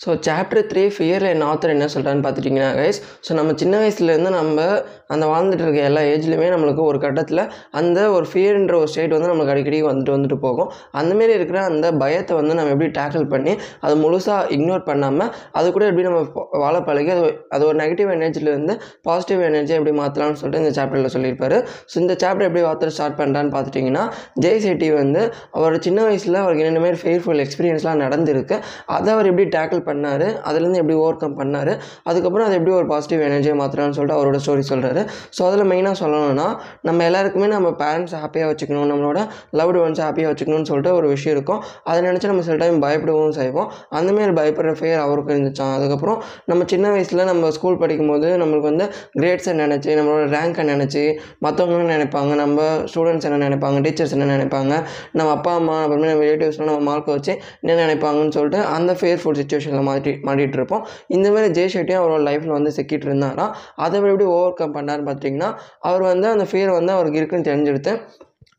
So chapter three ஃபியரில் என்ன author என்ன சொல்கிறான்னு பார்த்துட்டிங்கன்னா கைஸ் ஸோ நம்ம சின்ன வயசுலேருந்து நம்ம அந்த வாழ்ந்துட்டு இருக்க எல்லா ஏஜ்லேயுமே நம்மளுக்கு ஒரு கட்டத்தில் அந்த ஒரு ஃபியர்ன்ற ஒரு ஸ்டேட் வந்து நம்மளுக்கு அடிக்கடி வந்துட்டு வந்துட்டு போகும். அந்தமாரி இருக்கிற அந்த பயத்தை வந்து நம்ம எப்படி டேக்கிள் பண்ணி அது முழுசாக இக்னோர் பண்ணாமல் அது கூட எப்படி நம்ம வாழ பழகி அது அது ஒரு நெகட்டிவ் எனர்ஜிலேருந்து பாசிட்டிவ் எனர்ஜி எப்படி மாற்றலாம்னு சொல்லிட்டு இந்த சாப்டரில் சொல்லியிருப்பாரு. ஸோ இந்த சாப்டர் எப்படி ஆத்தர் ஸ்டார்ட் பண்ணுறான்னு பார்த்துட்டிங்கன்னா ஜெய் செட்டி வந்து அவர் சின்ன வயசில் அவருக்கு என்னென்ன மாதிரி ஃபெயிர்ஃபுல் எக்ஸ்பீரியன்ஸ்லாம் நடந்திருக்கு. அதை அவர் எப்படி டேக்கிள் பண்ணார். அதுலேருந்து எப்படி ஓவர் கம் பண்ணார். அதுக்கப்புறம் அது எப்படி ஒரு பாசிட்டிவ் எனர்ஜியை மாற்றுறான்னு சொல்லிட்டு அவரோட ஸ்டோரி சொல்கிறாரு ஸோ அதில் மெயினாக சொல்லணும்னா நம்ம எல்லாருக்குமே நம்ம பேரண்ட்ஸ் ஹாப்பியாக வச்சுக்கணும். நம்மளோட லவ்டு ஒன்ஸ் ஹாப்பியாக வச்சுக்கணும்னு சொல்லிட்டு ஒரு விஷயம் இருக்கும். அதை நினச்சி நம்ம சில டைம் பயப்படவும் செய்வோம். அந்தமாரி பயப்படுற ஃபேர் அவருக்கு இருந்துச்சான் அதுக்கப்புறம் நம்ம சின்ன வயசில் நம்ம ஸ்கூல் படிக்கும்போது நம்மளுக்கு வந்து கிரேட்ஸை நினச்சி நம்மளோட ரேங்கை நினச்சி மற்றவங்க நினைப்பாங்க? நம்ம ஸ்டூடெண்ட்ஸ் என்ன நினைப்பாங்க? டீச்சர்ஸ் என்ன நினைப்பாங்க? நம்ம அப்பா அம்மா அப்புறமே நம்ம ரிலேட்டிவ்ஸ்லாம் நம்ம மார்க்கை வச்சு என்ன நினைப்பாங்கன்னு சொல்லிட்டு அந்த ஃபேர்ஃபுல் சுச்சுவேஷனில் மாட்டி மாட்டிகிட்டு இருப்போம் இந்தமாரி ஜெய் ஷெட்டியும் அவரோட லைஃப்பில் வந்து சிக்கிட்டு இருந்தாரா அதை அவர் எப்படி ஓவர் கம் பண்ணாருன்னு பார்த்தீங்கன்னா அவர் வந்து அந்த ஃபியர் வந்து அவருக்கு இருக்குன்னு தெரிஞ்செடுத்து.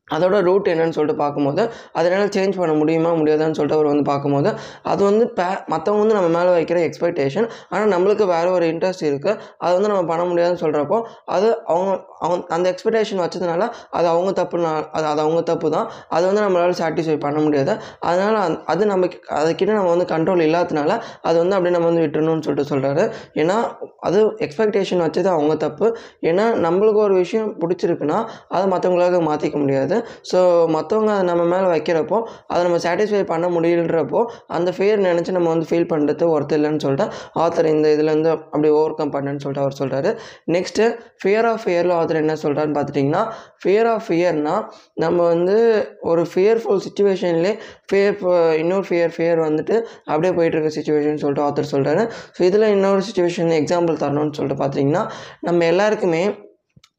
அதோட ரூட் என்னன்னு சொல்லிட்டு பார்க்கும்போது அதனால் சேஞ்ச் பண்ண முடியுமா முடியாதான்னு சொல்லிட்டு அவர் வந்து பார்க்கும்போது அது வந்து பே மற்றவங்க வந்து நம்ம மேலே வைக்கிற எக்ஸ்பெக்டேஷன் ஆனால் நம்மளுக்கு வேறு ஒரு இன்ட்ரெஸ்ட் இருக்குது அது வந்து நம்ம பண்ண முடியாதுன்னு சொல்கிறப்போ அது அவங்க அவங்க அந்த எக்ஸ்பெக்டேஷன் வச்சதுனால அது அவங்க தப்புனா அது அது அவங்க தப்பு தான் அது வந்து நம்மளால் சாட்டிஸ்ஃபை பண்ண முடியாது. அதனால் அது நம்ம அதுக்கிட்ட நம்ம வந்து கண்ட்ரோல் இல்லாததுனால அது வந்து அப்படியே நம்ம வந்து விட்டுறணும்னு சொல்லிட்டு சொல்கிறாரு ஏன்னா அது எக்ஸ்பெக்டேஷன் வச்சது அவங்க தப்பு. ஏன்னா நம்மளுக்கு ஒரு விஷயம் பிடிச்சிருக்குன்னா அதை மற்றவங்களாக மாற்றிக்க முடியாது. ஸோ மற்றவங்க அதை நம்ம மேலே வைக்கிறப்போ அதை நம்ம சாட்டிஸ்ஃபை பண்ண முடியலன்றப்போ அந்த ஃபியர் நினச்சி நம்ம வந்து ஃபீல் பண்ணுறது ஒருத்தர் இல்லைன்னு சொல்லிட்டு ஆத்தர் இந்த இதுலேருந்து அப்படி ஓவர் கம் பண்ணுன்னு சொல்லிட்டு அவர் சொல்கிறாரு நெக்ஸ்ட்டு ஃபியர் ஆஃப் ஃபியரில் ஆத்தர் என்ன சொல்கிறான்னு பார்த்துட்டிங்கன்னா ஃபியர் ஆஃப் ஃபியர்னால் நம்ம வந்து ஒரு ஃபியர்ஃபுல் சுச்சுவேஷன்லேயே ஃபியர் இன்னொரு ஃபியர் ஃபியர் வந்துட்டு அப்படியே போயிட்டுருக்க சுச்சுவேஷன் சொல்லிட்டு ஆத்தர் சொல்கிறாரு ஸோ இதில் இன்னொரு சுச்சுவேஷன் எக்ஸாம்பிள் தரணும்னு சொல்லிட்டு பார்த்தீங்கன்னா நம்ம எல்லாருக்குமே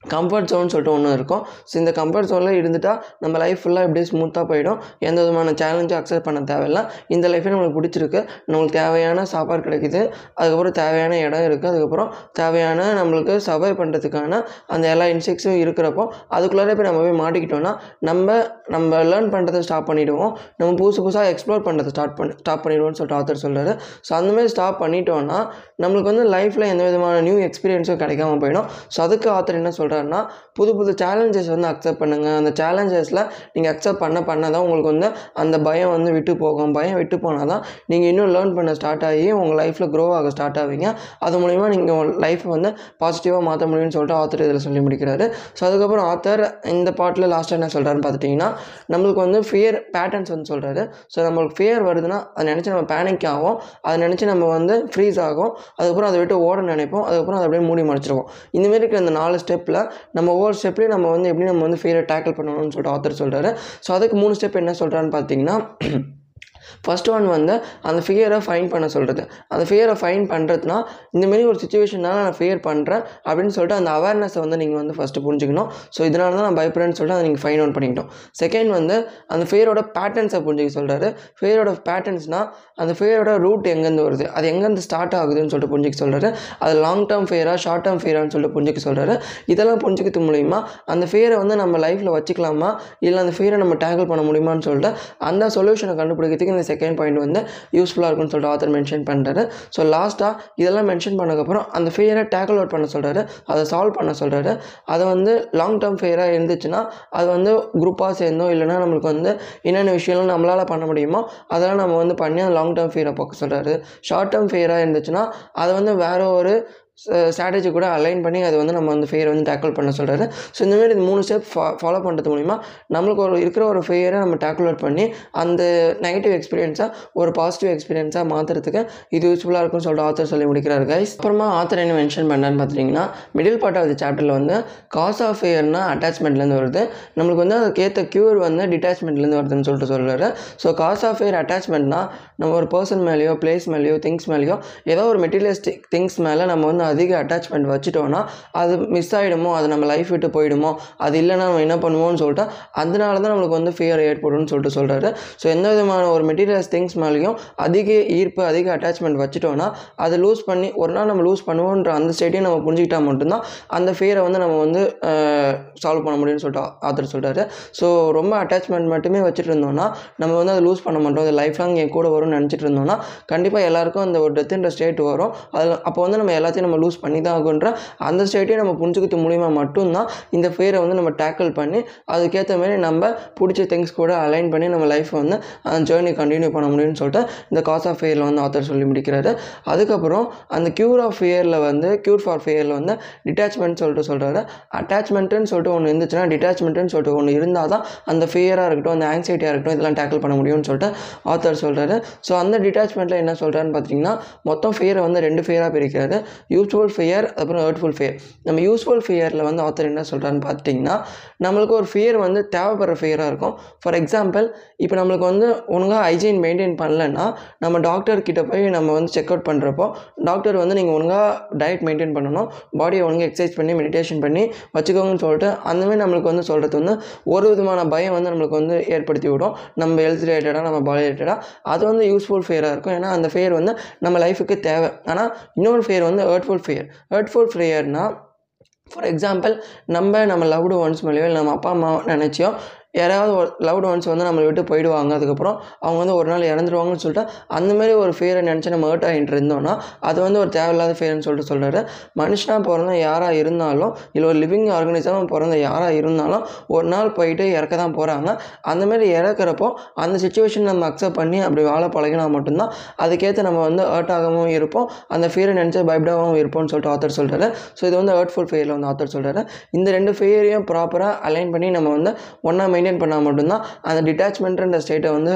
கம்ஃபர்ட் ஜோன் சொல்லிட்டு ஒன்று இருக்கும். ஸோ இந்த கம்ஃபர்ட் ஜோனில் இருந்துட்டால் நம்ம லைஃப் ஃபுல்லாக இப்படியே ஸ்மூத்தாக போயிடும். எந்த விதமான சேலஞ்சும் அக்செப்ட் பண்ண தேவையில்ல. இந்த லைஃபே நம்மளுக்கு பிடிச்சிருக்கு. நம்மளுக்கு தேவையான சாப்பாடு கிடைக்குது. அதுக்கப்புறம் தேவையான இடம் இருக்குது அதுக்கப்புறம் தேவையான நம்மளுக்கு சர்வை பண்ணுறதுக்கான அந்த எல்லா இன்செக்ட்ஸும் இருக்கிறப்போ அதுக்குள்ளாரே போய் நம்ம போய் மாட்டிக்கிட்டோம்னா நம்ம நம்ம லேர்ன் பண்ணுறதை ஸ்டாப் பண்ணிவிடுவோம் நம்ம புதுசு புதுசாக எக்ஸ்ப்ளோர் பண்ணுறதை ஸ்டார்ட் பண்ணி ஸ்டாப் பண்ணிடுவோம்னு சொல்லிட்டு ஆத்தர் சொல்கிறாரு ஸோ அந்த மாதிரி ஸ்டாப் பண்ணிட்டோம்னா நம்மளுக்கு வந்து லைஃப்பில் எந்த விதமான நியூ எக்ஸ்பீரியன்ஸும் கிடைக்காம போயிடும். ஸோ அதுக்கு ஆத்தர் என்ன சொல்கிறேன்னா புது புது சேலஞ்சஸ் வந்து அக்செப்ட் பண்ணுங்கள் அந்த சேலஞ்சஸில் நீங்கள் அக்செப்ட் பண்ண பண்ண தான் உங்களுக்கு வந்து அந்த பயம் வந்து விட்டு போகும். பயம் விட்டு போனால் தான் நீங்கள் இன்னும் லேர்ன் பண்ண ஸ்டார்ட் ஆகி உங்கள் லைஃப்பில் க்ரோ ஆக ஸ்டார்ட் ஆவீங்க. அது மூலிமா நீங்கள் உங்கள் லைஃப்பை வந்து பாசிட்டிவாக மாற்ற முடியும்னு சொல்லிட்டு ஆத்தர் இதில் சொல்லி முடிக்கிறாரு. ஸோ அதுக்கப்புறம் ஆத்தர் இந்த பாட்டில் லாஸ்ட்டாக என்ன சொல்கிறாருன்னு பார்த்துட்டிங்கன்னா நம்மளுக்கு வந்து ஃபியர் பேட்டர்ன்ஸ் வந்து சொல்கிறாரு ஸோ நம்மளுக்கு ஃபியர் வருதுன்னா அதை நினச்சி நம்ம பேனிக் ஆகும் அதை நினச்சி நம்ம வந்து ஃப்ரீஸ் ஆகும். அதுக்கப்புறம் அதை விட்டு ஓட நினைப்போம். அதுக்கப்புறம் அதை அப்படியே மூடி மறைச்சிருவோம். இந்தமாரி இருக்கிற இந்த நாலு ஸ்டெப்பில் நம்ம ஒவ்வொரு ஸ்டெப்லேயும் நம்ம வந்து எப்படி நம்ம வந்து ஃபியரை டேக்கிள் பண்ணணும்னு சொல்லிட்டு ஆத்தர் சொல்கிறாரு ஸோ அதுக்கு மூணு ஸ்டெப் என்ன சொல்கிறான்னு பார்த்தீங்கன்னா ஃபர்ஸ்ட் ஒன் வந்து அந்த ஃபியரை ஃபைன் பண்ண சொல்கிறது அந்த ஃபியரை ஃபைன் பண்ணுறதுனா இந்தமாரி ஒரு சுச்சுவேஷனால் நான் ஃபியர் பண்ணுறேன் அப்படின்னு சொல்லிட்டு அந்த அவேர்னஸை வந்து நீங்கள் வந்து ஃபஸ்ட்டு புரிஞ்சுக்கணும். ஸோ இதனால தான் நான் பயப்படுறேன்னு சொல்லிட்டு அதை நீங்கள் ஃபைன் அவுட் பண்ணிக்கிட்டோம் செகண்ட் வந்து அந்த ஃபியரோட பேட்டர்ன்ஸை புரிஞ்சுக்க சொல்கிறாரு ஃபியரோட பேட்டர்ன்ஸ்னால் அந்த ஃபியரோட ரூட் எங்கேருந்து வருது? அது எங்கேருந்து ஸ்டார்ட் ஆகுதுன்னு சொல்லிட்டு புரிஞ்சுக்க சொல்கிறாரு அது லாங் டேர்ம் ஃபியராக ஷார்ட் டேர்ம் ஃபியரான்னு சொல்லிட்டு புரிஞ்சுக்க சொல்கிறாரு இதெல்லாம் புரிஞ்சுக்கிறது மூலிமா அந்த ஃபியரை வந்து நம்ம லைஃப்பில் வச்சுக்கலாமா? இல்லை அந்த ஃபியரை நம்ம டேக்கிள் பண்ண முடியுமான்னு சொல்லிட்டு அந்த சொல்யூஷனை கண்டுபிடிக்கிறதுக்கு இந்த செகண்ட் பாயிண்ட் வந்து யூஸ்ஃபுல்லாக இருக்கும்னு சொல்லிட்டு ஆத்தர் மென்ஷன் பண்ணுறாரு ஸோ லாஸ்ட்டாக இதெல்லாம் மென்ஷன் பண்ணதுக்கப்புறம் அந்த ஃபெயரை டேக்கிள் அவுட் பண்ண சொல்கிறாரு அதை சால்வ் பண்ண சொல்கிறாரு அதை வந்து லாங் டேர்ம் ஃபெயராக இருந்துச்சுன்னா அது வந்து குரூப்பாக சேர்ந்தோ இல்லைன்னா நம்மளுக்கு வந்து என்னென்ன விஷயம்லாம் நம்மளால் பண்ண முடியுமோ அதெல்லாம் நம்ம வந்து பண்ணி அந்த லாங் டேர்ம் ஃபெயரை பார்க்க சொல்கிறாரு ஷார்ட் டேர்ம் ஃபெயராக இருந்துச்சுன்னா அதை வந்து வேற ஒரு ஸ்ட்ராட்டஜி கூட அலைன் பண்ணி அதை வந்து நம்ம வந்து ஃபெயரை வந்து டேக்கிள் பண்ண சொல்கிறாரு ஸோ இந்தமாரி இது மூணு ஸ்டெப் ஃபா ஃபாலோ பண்ணுறது மூலிமா நம்மளுக்கு ஒரு இருக்கிற ஒரு ஃபெயரை நம்ம டேக்கிள் அவுட் பண்ணி அந்த நெகட்டிவ் எக்ஸ்பீரியன்ஸாக ஒரு பாசிட்டிவ் எக்ஸ்பீரியன்ஸாக மாற்றுறதுக்கு இது யூஸ்ஃபுல்லாக இருக்கும்னு சொல்லிட்டு ஆத்தர் சொல்லி முடிக்கிறார் கைஸ் அப்புறமா ஆத்தர் என்ன மென்ஷன் பண்ணான்னு பார்த்தீங்கன்னா மிடில் பார்ட் ஆஃப் த சாப்டரில் வந்து காஸ் ஆஃப் ஃபெயர்னா அட்டாச்மெண்ட்லேருந்து வருது. நம்மளுக்கு வந்து அதுக்கேற்ற க்யூர் வந்து டிட்டாச்மெண்ட்லேருந்து வருதுன்னு சொல்லிட்டு சொல்கிறாரு ஸோ காஸ் ஆஃப் ஃபெயர் அட்டாச்மெண்ட்னா நம்ம ஒரு பர்சன் மேலேயோ பிளேஸ் மேலேயோ திங்ஸ் மேலேயோ ஏதோ ஒரு மெட்டீரியலிஸ்டிக் திங்ஸ் மேலே நம்ம வந்து அதிக அட்டாச்மெண்ட் வச்சுட்டோன்னா அது மிஸ் ஆகிடுமோ அது நம்ம லைஃப் விட்டு போயிடுமோ? அது இல்லைன்னா நம்ம என்ன பண்ணுவோம்னு சொல்லிட்டு அதனால தான் நம்மளுக்கு வந்து ஃபியர் ஏற்படும்னு சொல்லிட்டு சொல்கிறாரு ஸோ எந்த விதமான ஒரு மெட்டீரியல்ஸ் திங்ஸ் மேலேயும் அதிக ஈர்ப்பு அதிக அட்டாச்மெண்ட் வச்சுட்டோன்னா அதை லூஸ் பண்ணி ஒரு நாள் நம்ம லூஸ் பண்ணுவோன்ற அந்த ஸ்டேட்டையும் நம்ம புரிஞ்சிக்கிட்டால் மட்டும்தான் அந்த ஃபியரை வந்து நம்ம வந்து சால்வ் பண்ண முடியும்னு சொல்லிட்டு ஆத்தர் சொல்கிறாரு ஸோ ரொம்ப அட்டாச்மெண்ட் மட்டுமே வச்சுட்டு இருந்தோம்னா நம்ம வந்து அதை லூஸ் பண்ண மாட்டோம். அது லைஃப் லாங் என் கூட வரும்னு நினச்சிட்டு இருந்தோம்னா கண்டிப்பாக எல்லாருக்கும் அந்த ஒரு டெத்துன்ற ஸ்டேட் வரும். அதில் அப்போ வந்து நம்ம எல்லாத்தையும் நம்ம லூஸ் பண்ணி தான் ஆகுன்ற அந்த ஸ்டேட்டையும் நம்ம புரிஞ்சுக்கிறது மூலிமா மட்டும்தான் இந்த ஃபியரை வந்து நம்ம டேக்கிள் பண்ணி அதுக்கேற்ற மாதிரி நம்ம பிடிச்ச திங்ஸ் கூட அலைன் பண்ணி நம்ம லைஃப்பை வந்து அந்த ஜேர்னி கண்டினியூ பண்ண முடியும்னு சொல்லிட்டு இந்த காஸ் ஆஃப் ஃபியரில் வந்து ஆத்தர் சொல்லி முடிக்கிறாரு. அதுக்கப்புறம் அந்த க்யூர் ஆஃப் ஃபியரில் வந்து க்யூர் ஃபார் ஃபியரில் வந்து டிட்டாச்மெண்ட் சொல்லிட்டு சொல்கிறாரு அட்டாச்மெண்ட்டுன்னு சொல்லிட்டு ஒன்று இருந்துச்சுன்னா டிட்டாச்மெண்ட்டுன்னு சொல்லிட்டு ஒன்று இருந்தால் தான் அந்த ஃபியராக இருக்கட்டும் அந்த ஆங்ஸைட்டியாக இருக்கட்டும் இதெல்லாம் டேக்கிள் பண்ண முடியும்னு சொல்லிட்டு ஆத்தர் சொல்கிறாரு ஸோ அந்த டிட்டாச்மெண்ட்டில் என்ன சொல்கிறாருன்னு பார்த்தீங்கன்னா மொத்தம் ஃபியரை வந்து ரெண்டு ஃபியராக பிரிக்கிறாரு. யூஸ்ஃபுல் ஃபியர் அப்புறம் ஹர்ட்ஃபுல் ஃபியர் நம்ம யூஸ்ஃபுல் ஃபியரில் வந்து ஆத்தர் என்ன சொல்கிறான்னு பார்த்தீங்கன்னா நம்மளுக்கு ஒரு ஃபியர் வந்து தேவைப்படுற ஃபியராக இருக்கும். ஃபார் எக்ஸாம்பிள் இப்போ நம்மளுக்கு வந்து ஒழுங்காக ஹைஜீன் மெயின்டைன் பண்ணலன்னா நம்ம டாக்டர் கிட்ட போய் நம்ம வந்து செக் அவுட் பண்ணுறப்போ டாக்டர் வந்து நீங்கள் ஒழுங்காக டயட் மெயின்டைன் பண்ணணும். பாடியை ஒழுங்காக எக்ஸசைஸ் பண்ணி மெடிடேஷன் பண்ணி வச்சுக்கோங்கன்னு சொல்லிட்டு அந்தமாதிரி நம்மளுக்கு வந்து சொல்கிறது வந்து ஒரு விதமான பயம் வந்து நம்மளுக்கு வந்து ஏற்படுத்தி விடும். நம்ம ஹெல்த் ரிலேட்டடாக நம்ம பாடி ரிலேட்டடாக அது வந்து யூஸ்ஃபுல் ஃபியராக இருக்கும். ஏன்னா அந்த ஃபியர் வந்து நம்ம லைஃபுக்கு தேவை. ஆனால் இன்னொரு ஃபியர் வந்து ஹர்ட்ஃபுல் ஃபியர் ஹர்ட்ஃபுல் ஃபியர்னால் ஃபார் எக்ஸாம்பிள் நம்ம நம்ம லவ்டு ஒன்ஸ் மேலேயோ இல்லை நம்ம அப்பா அம்மா நினச்சியோ யாராவது ஒரு லவ்டு ஒன்ஸ் வந்து நம்மளை விட்டு போயிடுவாங்க. அதுக்கப்புறம் அவங்க வந்து ஒரு நாள் இறந்துருவாங்கன்னு சொல்லிட்டு அந்தமாரி ஒரு ஃபியரை நினச்சி நம்ம ஹர்ட் ஆகிட்டு இருந்தோம்னா அது வந்து ஒரு தேவையில்லாத ஃபியர்னு சொல்லிட்டு சொல்கிறாரு மனுஷனாக பிறந்த யாராக இருந்தாலும் இல்லை ஒரு லிவிங் ஆர்கனைசமாக பிறந்த யாராக இருந்தாலும் ஒரு நாள் போயிட்டு இறக்க தான் போகிறாங்க அந்தமாரி இறக்குறப்போ அந்த சுச்சுவேஷன் நம்ம அக்செப்ட் பண்ணி அப்படி வாழ பழகினா மட்டும்தான் அதுக்கேற்ற நம்ம வந்து ஹர்ட் ஆகவும் இருப்போம் அந்த ஃபியரை நினச்சி பயப்படாகவும் இருப்போம்னு சொல்லிட்டு ஆத்தர் சொல்கிறாரு ஸோ இது வந்து ஹர்ட்ஃபுல் ஃபியரில் வந்து ஆத்தர் சொல்கிறாரு இந்த ரெண்டு ஃபியரையும் ப்ராப்பராக அலைன் பண்ணி நம்ம வந்து ஒன்றா மெயின்டைன் பண்ணால் மட்டும்தான் அந்த டிட்டாச்மெண்ட்ன்ற ஸ்டேட்டை வந்து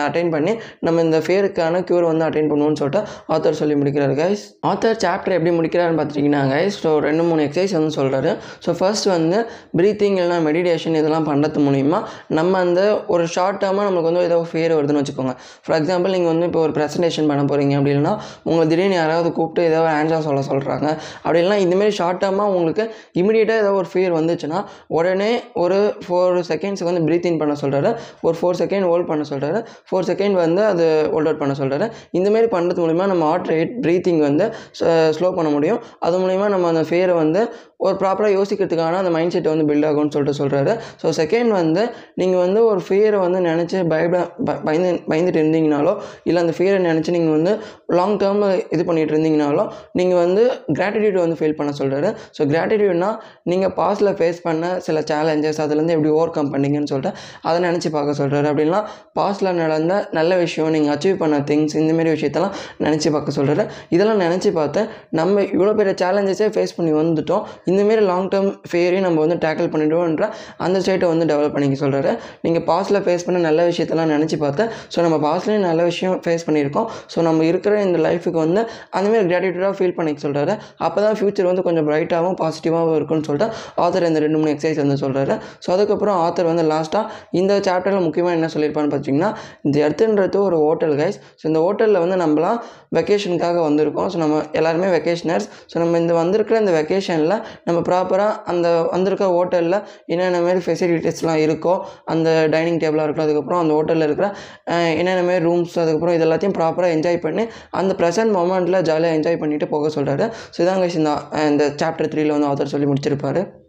அட்டைன் பண்ணி நம்ம இந்த ஃபேருக்கான க்யூர் வந்து அட்டைன் பண்ணுவோம்னு சொல்லிட்டு ஆத்தர் சொல்லி முடிக்கிறார் கைஸ் ஆத்தர் சாப்டர் எப்படி முடிக்கிறாருன்னு பார்த்துட்டிங்கன்னா கைஸ் ஸோ ரெண்டு மூணு எக்ஸசைஸ் வந்து சொல்கிறாரு ஸோ ஃபர்ஸ்ட் வந்து ப்ரீத்திங் இல்லைனா மெடிடேஷன் இதெல்லாம் பண்ணுறது மூலிமா நம்ம அந்த ஒரு ஷார்ட் டேர்மாக நம்மளுக்கு வந்து ஏதோ ஃபியர் வருதுன்னு வச்சுக்கோங்க. ஃபார் எக்ஸாம்பிள் நீங்கள் வந்து இப்போ ஒரு ப்ரெசன்டேஷன் பண்ண போகிறீங்க அப்படி இல்லைன்னா உங்களை திடீர்னு யாராவது கூப்பிட்டு ஏதோ ஆன்சர் சொல்ல சொல்கிறாங்க அப்படி இந்தமாரி ஷார்ட் டேர்மாக உங்களுக்கு இமீடியட்டாக ஏதோ ஒரு ஃபியர் வந்துச்சுன்னா உடனே ஒரு ஃபோர் செகண்ட் செகண்ட்ஸுக்கு வந்து ப்ரீத் இன் பண்ண சொல்கிறாரு ஒரு ஃபோர் செகண்ட் ஹோல்ட் பண்ண சொல்கிறாரு ஃபோர் செகண்ட் வந்து அது ஹோல்ட் அவுட் பண்ண சொல்கிறாரு இந்தமாரி பண்ணுறது மூலிமா நம்ம ஹார்ட் ரேட் ப்ரீத்திங் வந்து ஸ்லோ பண்ண முடியும். அது மூலிமா நம்ம அந்த ஃபியரை வந்து ஒரு ப்ராப்பராக யோசிக்கிறதுக்கான அந்த மைண்ட் செட் வந்து பில்ட் ஆகும்னு சொல்லிட்டு சொல்கிறாரு ஸோ செகண்ட் வந்து நீங்கள் வந்து ஒரு ஃபியரை வந்து நினச்சி பயப்பட ப பயந்து பயந்துட்டு இருந்தீங்கனாலோ இல்லை அந்த ஃபியரை நினச்சி நீங்கள் வந்து லாங் டேர்மில் இது பண்ணிகிட்டு இருந்தீங்கனாலோ நீங்கள் வந்து கிராட்டிடியூட் வந்து ஃபீல் பண்ண சொல்கிறாரு ஸோ கிராட்டிடியூட்னா நீங்கள் பாஸ்டில் ஃபேஸ் பண்ண சில சேலஞ்சஸ் அதுலேருந்து எப்படி ஓவர் கம் பண்ணீங்கன்னு சொல்லிட்டு அதை நினச்சி பார்க்க சொல்கிறாரு அப்படின்னா பாஸ்டில் நடந்த நல்ல விஷயம் நீங்கள் அச்சீவ் பண்ண திங்ஸ் இந்தமாரி விஷயத்தெல்லாம் நினச்சி பார்க்க சொல்கிறாரு இதெல்லாம் நினச்சி பார்த்து நம்ம இவ்வளோ பெரிய சேலஞ்சஸே ஃபேஸ் பண்ணி வந்துட்டோம். இந்தமாரி லாங் டேர்ம் ஃபேரையும் நம்ம வந்து டேக்கிள் பண்ணிவிடுவோன்ற அந்த ஸ்டேட்டை வந்து டெவலப் பண்ணிக்க சொல்கிறாரு நீங்கள் பாஸ்ட்டில் ஃபேஸ் பண்ண நல்ல விஷயத்தெல்லாம் நினச்சி பார்த்தேன் ஸோ நம்ம பாஸ்ட்லேயும் நல்ல விஷயம் ஃபேஸ் பண்ணியிருக்கோம். ஸோ நம்ம இருக்கிற இந்த லைஃபுக்கு வந்து அந்தமாரி கிராட்டிடியூடாக ஃபீல் பண்ணிக்க சொல்கிறாரு அப்போ தான் ஃப்யூச்சர் வந்து கொஞ்சம் ப்ரைட்டாகவும் பாசிட்டிவாகவும் இருக்கும்னு சொல்லிட்டு ஆத்தர் இந்த ரெண்டு மூணு எக்ஸசைஸ் வந்து சொல்கிறாரு ஸோ அதுக்கப்புறம் ஆத்தர் வந்து லாஸ்ட்டாக இந்த சாப்டரில் முக்கியமாக என்ன சொல்லியிருப்பான்னு பார்த்தீங்கன்னா இந்த எர்த்துன்றது ஒரு ஹோட்டல் கைஸ் ஸோ இந்த ஹோட்டலில் வந்து நம்மளாம் வெக்கேஷனுக்காக வந்திருக்கோம். ஸோ நம்ம எல்லாருமே வெக்கேஷனர்ஸ் ஸோ நம்ம இந்த வந்திருக்கிற இந்த வெக்கேஷனில் நம்ம ப்ராப்பராக அந்த வந்திருக்க ஹோட்டலில் என்னென்ன மாரி ஃபெசிலிட்டிஸ்லாம் இருக்கோ அந்த டைனிங் டேபிளாக இருக்கட்டும் அதுக்கப்புறம் அந்த ஹோட்டலில் இருக்கிற என்னென்ன மாரி ரூம்ஸ் அதுக்கப்புறம் இது எல்லாத்தையும் ப்ராப்பராக என்ஜாய் பண்ணி அந்த ப்ரெசன்ட் மொமெண்ட்டில் ஜாலியாக என்ஜாய் பண்ணிட்டு போக சொல்கிறாரு ஸோ இதாங்க இந்த இந்த சாப்டர் த்ரீயில் வந்து ஆத்தர் சொல்லி முடிச்சிருப்பார்.